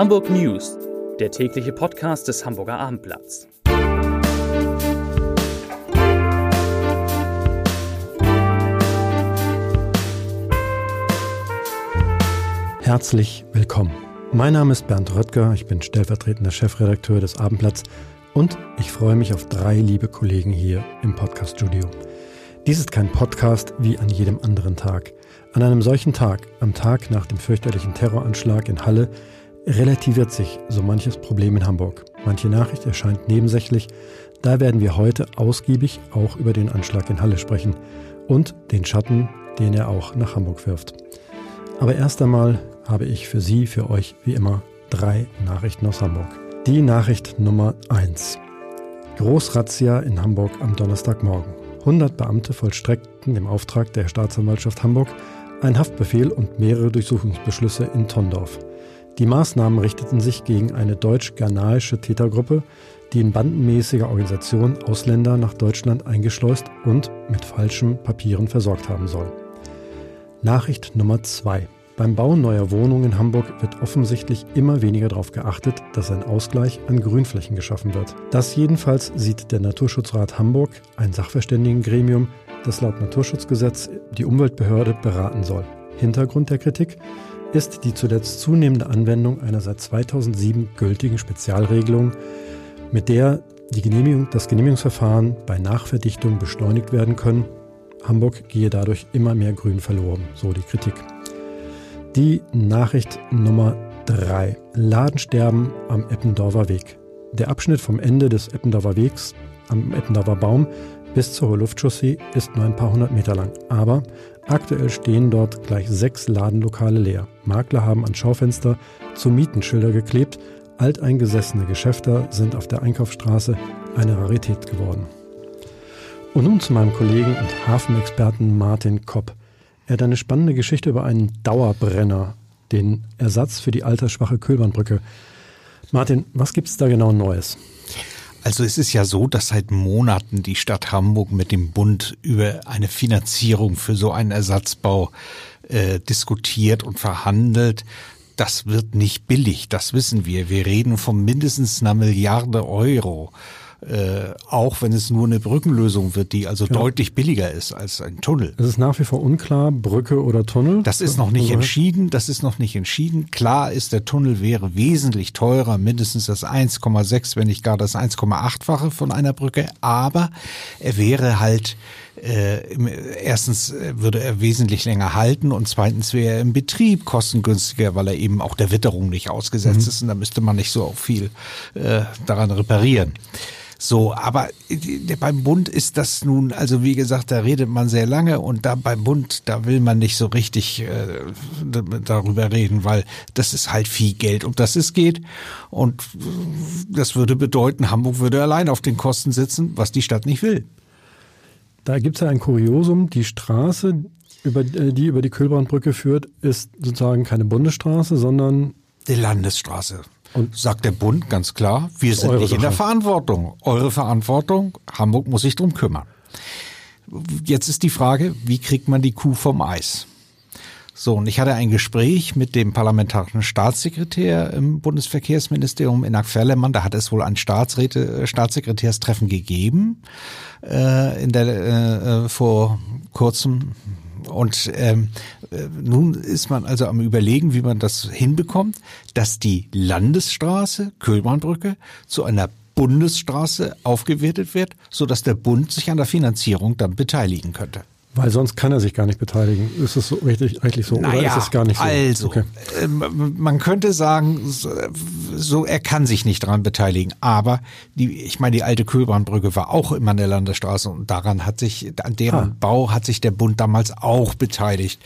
Hamburg News, der tägliche Podcast des Hamburger Abendblatts. Herzlich willkommen. Mein Name ist Bernd Röttger, ich bin stellvertretender Chefredakteur des Abendblatts und ich freue mich auf drei liebe Kollegen hier im Podcaststudio. Dies ist kein Podcast wie an jedem anderen Tag. An einem solchen Tag, am Tag nach dem fürchterlichen Terroranschlag in Halle, relativiert sich so manches Problem in Hamburg. Manche Nachricht erscheint nebensächlich. Da werden wir heute ausgiebig auch über den Anschlag in Halle sprechen und den Schatten, den er auch nach Hamburg wirft. Aber erst einmal habe ich für Sie, für euch wie immer drei Nachrichten aus Hamburg. Die Nachricht Nummer 1. Großrazzia in Hamburg am Donnerstagmorgen. 100 Beamte vollstreckten im Auftrag der Staatsanwaltschaft Hamburg ein Haftbefehl und mehrere Durchsuchungsbeschlüsse in Tondorf. Die Maßnahmen richteten sich gegen eine deutsch-ghanaische Tätergruppe, die in bandenmäßiger Organisation Ausländer nach Deutschland eingeschleust und mit falschen Papieren versorgt haben soll. Nachricht Nummer 2. Beim Bau neuer Wohnungen in Hamburg wird offensichtlich immer weniger darauf geachtet, dass ein Ausgleich an Grünflächen geschaffen wird. Das jedenfalls sieht der Naturschutzrat Hamburg, ein Sachverständigengremium, das laut Naturschutzgesetz die Umweltbehörde beraten soll. Hintergrund der Kritik ist die zuletzt zunehmende Anwendung einer seit 2007 gültigen Spezialregelung, mit der die Genehmigung, das Genehmigungsverfahren bei Nachverdichtung beschleunigt werden können. Hamburg gehe dadurch immer mehr Grün verloren, so die Kritik. Die Nachricht Nummer 3. Ladensterben am Eppendorfer Weg. Der Abschnitt vom Ende des Eppendorfer Wegs am Eppendorfer Baum bis zur Luftchaussee ist nur ein paar hundert Meter lang. Aber aktuell stehen dort gleich sechs Ladenlokale leer. Makler haben an Schaufenster zu Mietenschilder geklebt. Alteingesessene Geschäfte sind auf der Einkaufsstraße eine Rarität geworden. Und nun zu meinem Kollegen und Hafenexperten Martin Kopp. Er hat eine spannende Geschichte über einen Dauerbrenner, den Ersatz für die altersschwache Kölbahnbrücke. Martin, was gibt es da genau Neues? Also es ist ja so, dass seit Monaten die Stadt Hamburg mit dem Bund über eine Finanzierung für so einen Ersatzbau äh, diskutiert und verhandelt. Das wird nicht billig, das wissen wir. Wir reden von mindestens einer Milliarde Euro äh, auch wenn es nur eine Brückenlösung wird, die also genau. deutlich billiger ist als ein Tunnel. Es ist nach wie vor unklar, Brücke oder Tunnel. Das ist noch nicht entschieden. Das ist noch nicht entschieden. Klar ist, der Tunnel wäre wesentlich teurer, mindestens das 1,6, wenn nicht gar das 1,8-fache von einer Brücke. Aber er wäre halt äh, erstens äh, würde er wesentlich länger halten und zweitens wäre er im Betrieb kostengünstiger, weil er eben auch der Witterung nicht ausgesetzt mhm. ist und da müsste man nicht so viel äh, daran reparieren. So, aber beim Bund ist das nun, also wie gesagt, da redet man sehr lange und da beim Bund, da will man nicht so richtig äh, darüber reden, weil das ist halt viel Geld, um das es geht. Und das würde bedeuten, Hamburg würde allein auf den Kosten sitzen, was die Stadt nicht will. Da gibt es ja ein Kuriosum, die Straße, über, äh, die über die Kölbrandbrücke führt, ist sozusagen keine Bundesstraße, sondern die Landesstraße. Und sagt der Bund ganz klar, wir sind nicht in der Verantwortung. Eure Verantwortung, Hamburg muss sich drum kümmern. Jetzt ist die Frage, wie kriegt man die Kuh vom Eis? So, und ich hatte ein Gespräch mit dem parlamentarischen Staatssekretär im Bundesverkehrsministerium in Ferlemann. Da hat es wohl ein Staatsräte, Staatssekretärstreffen gegeben äh, in der äh, vor kurzem und ähm, äh, nun ist man also am Überlegen, wie man das hinbekommt, dass die Landesstraße, Kölbahnbrücke, zu einer Bundesstraße aufgewertet wird, so dass der Bund sich an der Finanzierung dann beteiligen könnte. Weil sonst kann er sich gar nicht beteiligen. Ist es so richtig, eigentlich so naja, oder ist es gar nicht so? Also, okay. Ähm, man könnte sagen, so, er kann sich nicht daran beteiligen. Aber die, ich meine, die alte Köhlbahnbrücke war auch immer eine Landesstraße und daran hat sich, an deren ah. Bau hat sich der Bund damals auch beteiligt.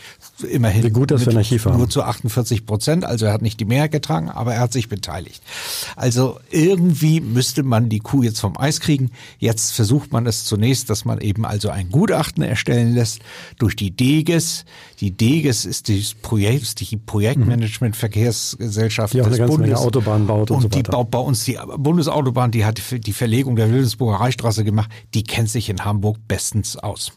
Immerhin. Wie gut, dass wir Archiv haben. Nur zu 48 Prozent. Also er hat nicht die Mehrheit getragen, aber er hat sich beteiligt. Also irgendwie müsste man die Kuh jetzt vom Eis kriegen. Jetzt versucht man es zunächst, dass man eben also ein Gutachten erstellen lässt durch die DEGES. Die DEGES ist die, Projekt, die Projektmanagement Verkehrsgesellschaft die auch des eine ganze Bundes. Menge Autobahnen baut und, und so die baut bei uns die Bundesautobahn, die hat die Verlegung der Wilhelmsburger Reichstraße gemacht. Die kennt sich in Hamburg bestens aus.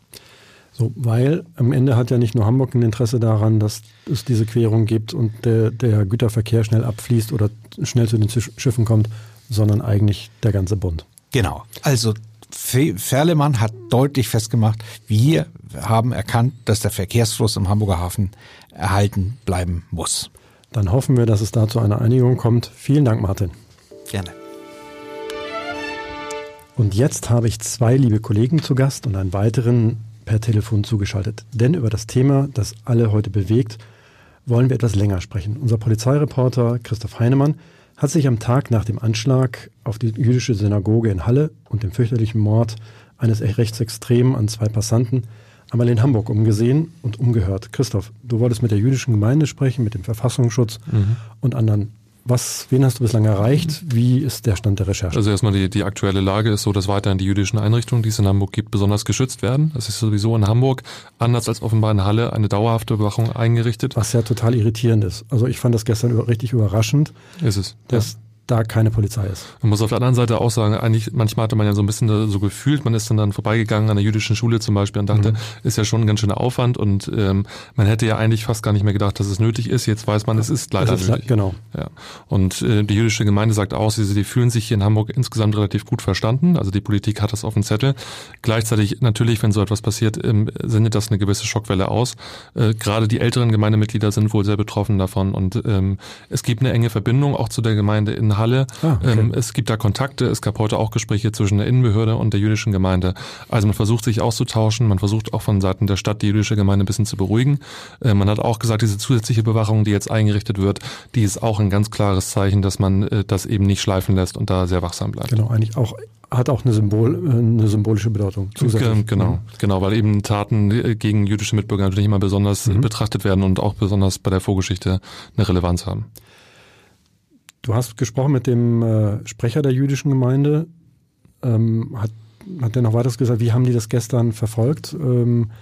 So, weil am Ende hat ja nicht nur Hamburg ein Interesse daran, dass es diese Querung gibt und der, der Güterverkehr schnell abfließt oder schnell zu den Schiffen kommt, sondern eigentlich der ganze Bund. Genau. Also Ferlemann hat deutlich festgemacht, wir haben erkannt, dass der Verkehrsfluss im Hamburger Hafen erhalten bleiben muss. Dann hoffen wir, dass es da zu einer Einigung kommt. Vielen Dank, Martin. Gerne. Und jetzt habe ich zwei liebe Kollegen zu Gast und einen weiteren per Telefon zugeschaltet. Denn über das Thema, das alle heute bewegt, wollen wir etwas länger sprechen. Unser Polizeireporter Christoph Heinemann hat sich am Tag nach dem Anschlag auf die jüdische Synagoge in Halle und dem fürchterlichen Mord eines Rechtsextremen an zwei Passanten einmal in Hamburg umgesehen und umgehört. Christoph, du wolltest mit der jüdischen Gemeinde sprechen, mit dem Verfassungsschutz mhm. und anderen was, wen hast du bislang erreicht? Wie ist der Stand der Recherche? Also erstmal die, die aktuelle Lage ist so, dass weiterhin die jüdischen Einrichtungen, die es in Hamburg gibt, besonders geschützt werden. Das ist sowieso in Hamburg, anders als offenbar in Halle, eine dauerhafte Überwachung eingerichtet. Was ja total irritierend ist. Also ich fand das gestern richtig überraschend. Ist es. Dass ja da keine Polizei ist. Man muss auf der anderen Seite auch sagen, eigentlich, manchmal hatte man ja so ein bisschen so gefühlt, man ist dann, dann vorbeigegangen an der jüdischen Schule zum Beispiel und dachte, mhm. ist ja schon ein ganz schöner Aufwand und ähm, man hätte ja eigentlich fast gar nicht mehr gedacht, dass es nötig ist. Jetzt weiß man, es ist leider ist nötig. Genau. Ja. Und äh, die jüdische Gemeinde sagt auch, sie, sie fühlen sich hier in Hamburg insgesamt relativ gut verstanden. Also die Politik hat das auf dem Zettel. Gleichzeitig natürlich, wenn so etwas passiert, ähm, sendet das eine gewisse Schockwelle aus. Äh, gerade die älteren Gemeindemitglieder sind wohl sehr betroffen davon und ähm, es gibt eine enge Verbindung auch zu der Gemeinde in Halle. Ah, okay. ähm, es gibt da Kontakte. Es gab heute auch Gespräche zwischen der Innenbehörde und der jüdischen Gemeinde. Also man versucht sich auszutauschen. Man versucht auch von Seiten der Stadt die jüdische Gemeinde ein bisschen zu beruhigen. Äh, man hat auch gesagt, diese zusätzliche Bewachung, die jetzt eingerichtet wird, die ist auch ein ganz klares Zeichen, dass man äh, das eben nicht schleifen lässt und da sehr wachsam bleibt. Genau, eigentlich auch hat auch eine, Symbol, äh, eine symbolische Bedeutung. Zusätzlich. Genau, genau, weil eben Taten äh, gegen jüdische Mitbürger natürlich immer besonders mhm. betrachtet werden und auch besonders bei der Vorgeschichte eine Relevanz haben. Du hast gesprochen mit dem äh, Sprecher der jüdischen Gemeinde. Ähm, hat, hat der noch weiteres gesagt? Wie haben die das gestern verfolgt? Ähm, äh,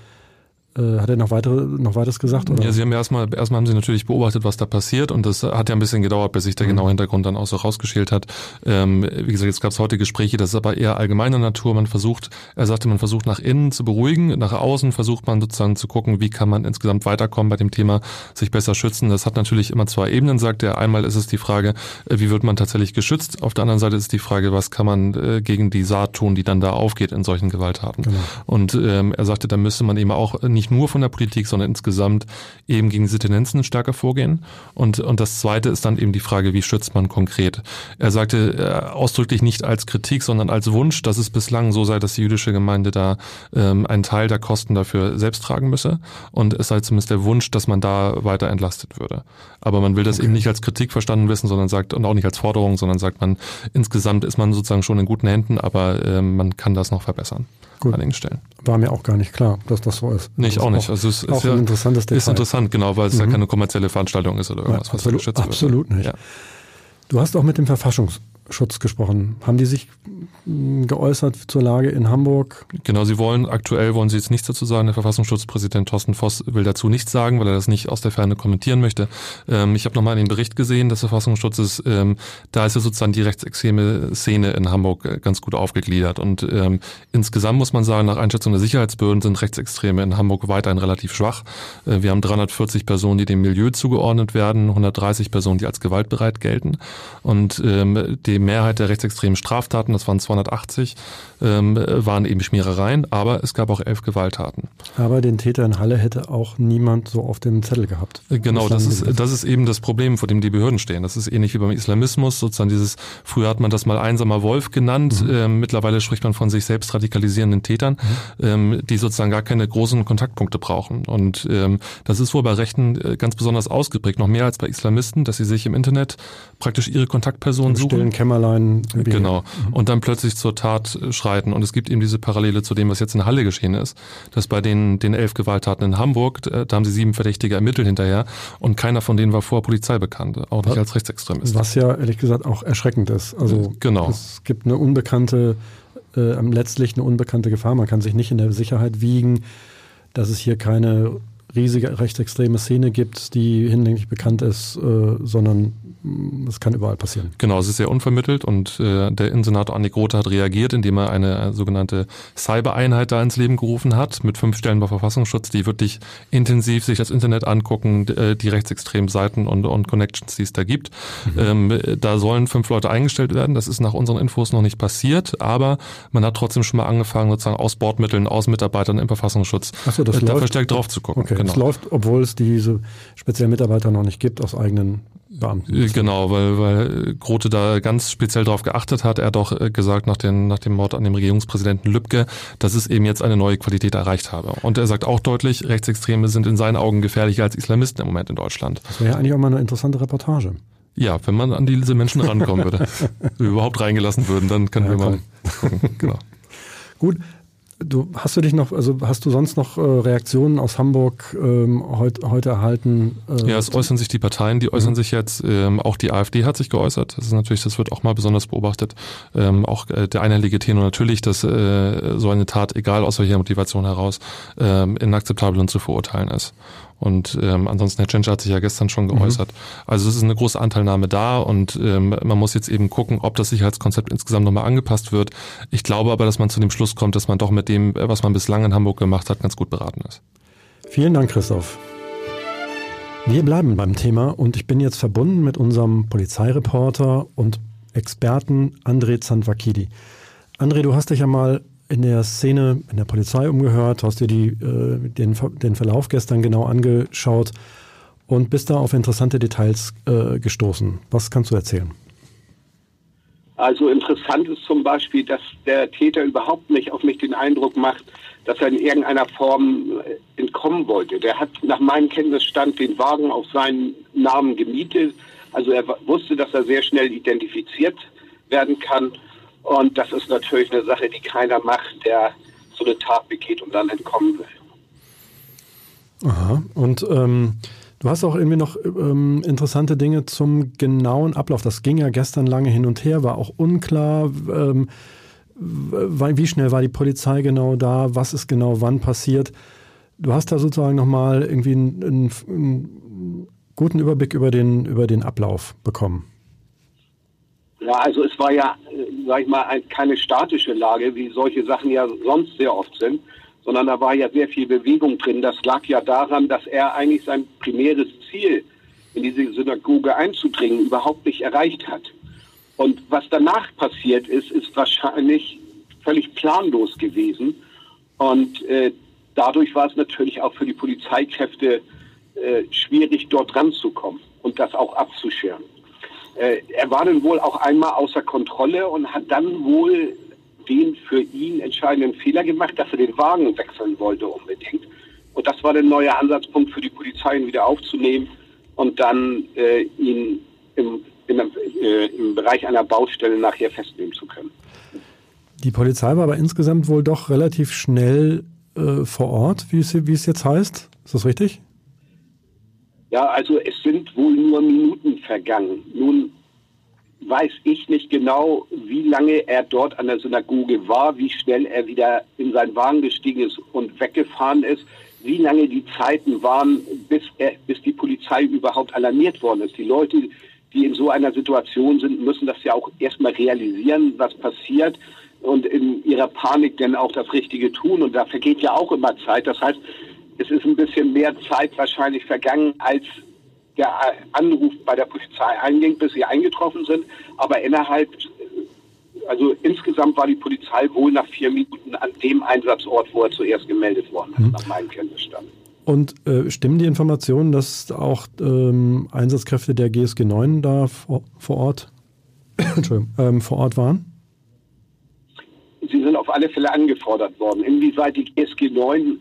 hat er noch weitere, noch weiteres gesagt? Oder? Ja, sie haben erstmal, erstmal haben sie natürlich beobachtet, was da passiert und das hat ja ein bisschen gedauert, bis sich der mhm. genaue Hintergrund dann auch so rausgeschält hat. Ähm, wie gesagt, jetzt gab es heute Gespräche, das ist aber eher allgemeiner Natur. Man versucht, er sagte, man versucht nach innen zu beruhigen, nach außen versucht man sozusagen zu gucken, wie kann man insgesamt weiterkommen bei dem Thema, sich besser schützen. Das hat natürlich immer zwei Ebenen, sagt er. Einmal ist es die Frage, äh, wie wird man tatsächlich geschützt? Auf der anderen Seite ist die Frage, was kann man äh, gegen die Saat tun, die dann da aufgeht in solchen Gewalttaten. Genau. Und ähm, er sagte, da müsste man eben auch nicht nicht nur von der Politik, sondern insgesamt eben gegen diese Tendenzen stärker vorgehen. Und, und das Zweite ist dann eben die Frage, wie schützt man konkret? Er sagte äh, ausdrücklich nicht als Kritik, sondern als Wunsch, dass es bislang so sei, dass die jüdische Gemeinde da ähm, einen Teil der Kosten dafür selbst tragen müsse. Und es sei zumindest der Wunsch, dass man da weiter entlastet würde. Aber man will das okay. eben nicht als Kritik verstanden wissen, sondern sagt, und auch nicht als Forderung, sondern sagt man, insgesamt ist man sozusagen schon in guten Händen, aber äh, man kann das noch verbessern. Gut. an den Stellen. War mir auch gar nicht klar, dass das so ist. Nicht, auch nicht. Also es ist, auch ja, ein interessantes Detail. Ist interessant, genau, weil es mhm. ja keine kommerzielle Veranstaltung ist oder irgendwas, ja, absolut, was Absolut nicht. Ja. Du hast auch mit dem Verfassungs Schutz gesprochen. Haben die sich hm, geäußert zur Lage in Hamburg? Genau, sie wollen, aktuell wollen sie jetzt nichts dazu sagen. Der Verfassungsschutzpräsident Thorsten Voss will dazu nichts sagen, weil er das nicht aus der Ferne kommentieren möchte. Ähm, ich habe nochmal den Bericht gesehen des Verfassungsschutzes. Ähm, da ist ja sozusagen die rechtsextreme Szene in Hamburg äh, ganz gut aufgegliedert. Und ähm, insgesamt muss man sagen, nach Einschätzung der Sicherheitsbehörden sind Rechtsextreme in Hamburg weiterhin relativ schwach. Äh, wir haben 340 Personen, die dem Milieu zugeordnet werden, 130 Personen, die als gewaltbereit gelten. Und ähm, die die Mehrheit der rechtsextremen Straftaten, das waren 280, ähm, waren eben Schmierereien, aber es gab auch elf Gewalttaten. Aber den Täter in Halle hätte auch niemand so auf dem Zettel gehabt. Äh, genau, das ist, das ist eben das Problem, vor dem die Behörden stehen. Das ist ähnlich wie beim Islamismus, sozusagen dieses, früher hat man das mal einsamer Wolf genannt, mhm. ähm, mittlerweile spricht man von sich selbst radikalisierenden Tätern, mhm. ähm, die sozusagen gar keine großen Kontaktpunkte brauchen. Und ähm, das ist wohl bei Rechten äh, ganz besonders ausgeprägt, noch mehr als bei Islamisten, dass sie sich im Internet praktisch ihre Kontaktpersonen suchen. Kämmerlein. Genau. Mhm. Und dann plötzlich zur Tat schreiten. Und es gibt eben diese Parallele zu dem, was jetzt in Halle geschehen ist, dass bei den, den elf Gewalttaten in Hamburg, da haben sie sieben Verdächtige ermittelt hinterher und keiner von denen war vor Polizei bekannt, auch nicht was, als Rechtsextremist. Was ja ehrlich gesagt auch erschreckend ist. Also genau. es gibt eine unbekannte, äh, letztlich eine unbekannte Gefahr. Man kann sich nicht in der Sicherheit wiegen, dass es hier keine riesige rechtsextreme Szene gibt, die hinlänglich bekannt ist, äh, sondern das kann überall passieren. Genau, es ist sehr unvermittelt und äh, der Innensenator Andi Grote hat reagiert, indem er eine äh, sogenannte Cyber-Einheit da ins Leben gerufen hat, mit fünf Stellen bei Verfassungsschutz, die wirklich intensiv sich das Internet angucken, äh, die rechtsextremen Seiten und, und Connections, die es da gibt. Mhm. Ähm, da sollen fünf Leute eingestellt werden. Das ist nach unseren Infos noch nicht passiert, aber man hat trotzdem schon mal angefangen, sozusagen aus Bordmitteln, aus Mitarbeitern im Verfassungsschutz Ach so, das äh, da läuft, verstärkt drauf zu gucken. Okay, genau. das läuft, obwohl es diese speziellen Mitarbeiter noch nicht gibt, aus eigenen Beamten. Äh, genau, weil, weil Grote da ganz speziell darauf geachtet hat. Er hat auch äh, gesagt nach, den, nach dem Mord an dem Regierungspräsidenten Lübcke, dass es eben jetzt eine neue Qualität erreicht habe. Und er sagt auch deutlich, Rechtsextreme sind in seinen Augen gefährlicher als Islamisten im Moment in Deutschland. Das wäre ja eigentlich auch mal eine interessante Reportage. Ja, wenn man an diese Menschen rankommen würde, überhaupt reingelassen würden, dann können ja, wir mal gucken. Genau. Gut, Du hast du dich noch, also hast du sonst noch äh, Reaktionen aus Hamburg ähm, heut, heute erhalten? Äh, ja, es äußern sich die Parteien, die äußern mhm. sich jetzt, ähm, auch die AfD hat sich geäußert. Das ist natürlich, das wird auch mal besonders beobachtet. Ähm, auch äh, der einhellige Tenor natürlich, dass äh, so eine Tat, egal aus welcher Motivation heraus, ähm, inakzeptabel und zu verurteilen ist. Und ähm, ansonsten, Herr Tschentscher hat sich ja gestern schon geäußert. Mhm. Also es ist eine große Anteilnahme da und ähm, man muss jetzt eben gucken, ob das Sicherheitskonzept insgesamt nochmal angepasst wird. Ich glaube aber, dass man zu dem Schluss kommt, dass man doch mit dem, was man bislang in Hamburg gemacht hat, ganz gut beraten ist. Vielen Dank, Christoph. Wir bleiben beim Thema und ich bin jetzt verbunden mit unserem Polizeireporter und Experten André Zandvakidi. André, du hast dich ja mal in der Szene, in der Polizei umgehört, hast dir die, äh, den, den Verlauf gestern genau angeschaut und bist da auf interessante Details äh, gestoßen. Was kannst du erzählen? Also interessant ist zum Beispiel, dass der Täter überhaupt nicht auf mich den Eindruck macht, dass er in irgendeiner Form äh, entkommen wollte. Der hat nach meinem Kenntnisstand den Wagen auf seinen Namen gemietet. Also er wusste, dass er sehr schnell identifiziert werden kann und das ist natürlich eine Sache, die keiner macht, der so eine Tat begeht und dann entkommen will. Aha. Und ähm, du hast auch irgendwie noch ähm, interessante Dinge zum genauen Ablauf. Das ging ja gestern lange hin und her, war auch unklar. Ähm, wie schnell war die Polizei genau da? Was ist genau wann passiert? Du hast da sozusagen nochmal irgendwie einen, einen, guten Überblick über den, über den Ablauf bekommen. Ja, also es war ja, äh, sag ich mal, ein, keine statische Lage, wie solche Sachen ja sonst sehr oft sind, sondern da war ja sehr viel Bewegung drin. Das lag ja daran, dass er eigentlich sein primäres Ziel, in diese Synagoge einzudringen, überhaupt nicht erreicht hat. Und was danach passiert ist, ist wahrscheinlich völlig planlos gewesen. Und äh, dadurch war es natürlich auch für die Polizeikräfte äh, schwierig, dort ranzukommen und das auch abzuschirmen. Äh, er war dann wohl auch einmal außer Kontrolle und hat dann wohl den für ihn entscheidenden Fehler gemacht, dass er den Wagen wechseln wollte unbedingt. Und das war der neue Ansatzpunkt für die Polizei, ihn wieder aufzunehmen und dann äh, ihn im, im, äh, im Bereich einer Baustelle nachher festnehmen zu können. Die Polizei war aber insgesamt wohl doch relativ schnell äh, vor Ort, wie es, wie es jetzt heißt. Ist das richtig? Ja, also es sind wohl nur Minuten vergangen. Nun weiß ich nicht genau, wie lange er dort an der Synagoge war, wie schnell er wieder in seinen Wagen gestiegen ist und weggefahren ist, wie lange die Zeiten waren, bis, er, bis die Polizei überhaupt alarmiert worden ist. Die Leute, die in so einer Situation sind, müssen das ja auch erstmal realisieren, was passiert und in ihrer Panik dann auch das Richtige tun. Und da vergeht ja auch immer Zeit. Das heißt, es ist ein bisschen mehr Zeit wahrscheinlich vergangen, als der Anruf bei der Polizei einging, bis sie eingetroffen sind. Aber innerhalb, also insgesamt war die Polizei wohl nach vier Minuten an dem Einsatzort, wo er zuerst gemeldet worden ist, mhm. nach meinem Kenntnisstand. Und äh, stimmen die Informationen, dass auch ähm, Einsatzkräfte der GSG 9 da vor, vor Ort, ähm, vor Ort waren? Sie sind auf alle Fälle angefordert worden. Inwieweit die GSG 9 schon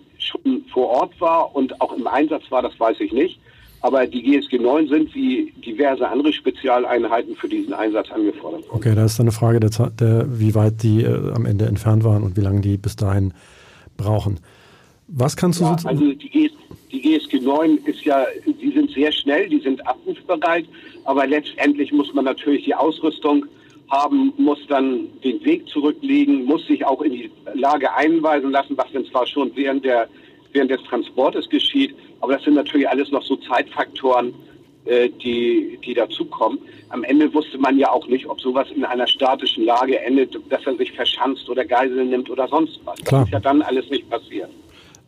vor Ort war und auch im Einsatz war, das weiß ich nicht. Aber die GSG 9 sind wie diverse andere Spezialeinheiten für diesen Einsatz angefordert worden. Okay, da ist dann eine Frage, der, der, wie weit die äh, am Ende entfernt waren und wie lange die bis dahin brauchen. Was kannst du ja, so Also die, GS, die GSG 9 ist ja, die sind sehr schnell, die sind abrufbereit, aber letztendlich muss man natürlich die Ausrüstung haben, muss dann den Weg zurücklegen, muss sich auch in die Lage einweisen lassen, was dann zwar schon während, der, während des Transportes geschieht, aber das sind natürlich alles noch so Zeitfaktoren, äh, die, die dazukommen. Am Ende wusste man ja auch nicht, ob sowas in einer statischen Lage endet, dass er sich verschanzt oder Geiseln nimmt oder sonst was. Klar. Das ist ja dann alles nicht passiert.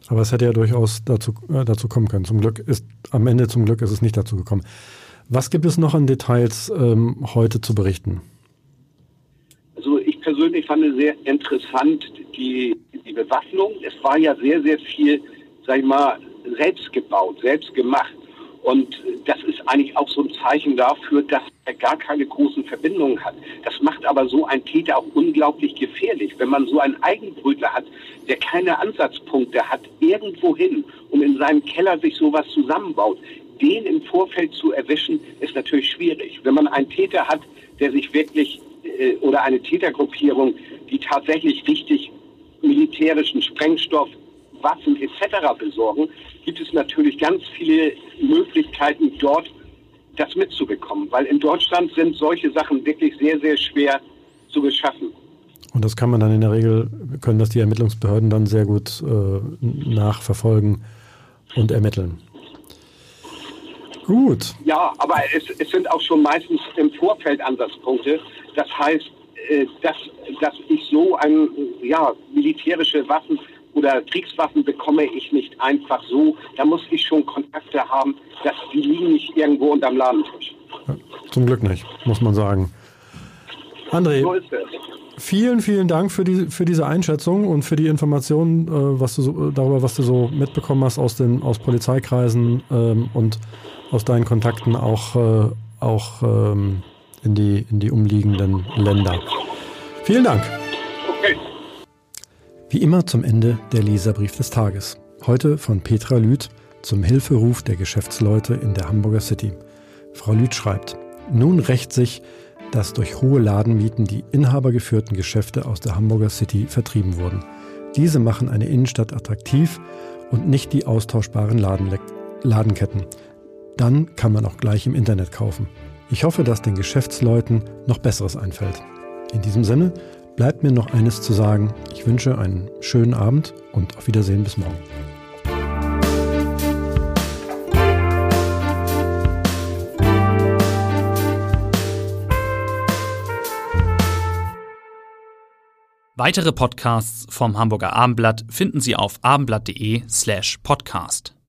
Aber es hätte ja durchaus dazu, äh, dazu kommen können. Zum Glück ist, am Ende zum Glück ist es nicht dazu gekommen. Was gibt es noch an Details ähm, heute zu berichten? Also ich persönlich fand es sehr interessant die, die Bewaffnung. Es war ja sehr, sehr viel, sag ich mal, selbst gebaut, selbst gemacht. Und das ist eigentlich auch so ein Zeichen dafür, dass er gar keine großen Verbindungen hat. Das macht aber so ein Täter auch unglaublich gefährlich. Wenn man so einen Eigenbrötler hat, der keine Ansatzpunkte hat, irgendwohin und in seinem Keller sich sowas zusammenbaut, den im Vorfeld zu erwischen, ist natürlich schwierig. Wenn man einen Täter hat, der sich wirklich äh, oder eine Tätergruppierung, die tatsächlich richtig militärischen Sprengstoff, Waffen etc. besorgen, gibt es natürlich ganz viele Möglichkeiten dort das mitzubekommen, weil in Deutschland sind solche Sachen wirklich sehr, sehr schwer zu beschaffen. Und das kann man dann in der Regel, können das die Ermittlungsbehörden dann sehr gut äh, nachverfolgen und ermitteln. Gut. Ja, aber es, es sind auch schon meistens im Vorfeld Ansatzpunkte. Das heißt, äh, dass, dass ich so ein, ja, militärische Waffen oder Kriegswaffen bekomme ich nicht einfach so. Da muss ich schon Kontakte haben. dass die liegen nicht irgendwo unterm Ladentisch. Zum Glück nicht, muss man sagen. André, So vielen, vielen Dank für, die, für diese Einschätzung und für die Informationen äh, was du so, darüber, was du so mitbekommen hast aus, den, aus Polizeikreisen ähm, und aus deinen Kontakten auch, äh, auch ähm, in, die, in die umliegenden Länder. Vielen Dank. Wie immer zum Ende der Leserbrief des Tages. Heute von Petra Lüth zum Hilferuf der Geschäftsleute in der Hamburger City. Frau Lüth schreibt, nun rächt sich, dass durch hohe Ladenmieten die inhabergeführten Geschäfte aus der Hamburger City vertrieben wurden. Diese machen eine Innenstadt attraktiv und nicht die austauschbaren Ladenle Ladenketten. Dann kann man auch gleich im Internet kaufen. Ich hoffe, dass den Geschäftsleuten noch Besseres einfällt. In diesem Sinne bleibt mir noch eines zu sagen. Ich wünsche einen schönen Abend und auf Wiedersehen bis morgen. Weitere Podcasts vom Hamburger Abendblatt finden Sie auf abendblatt.de slash podcast.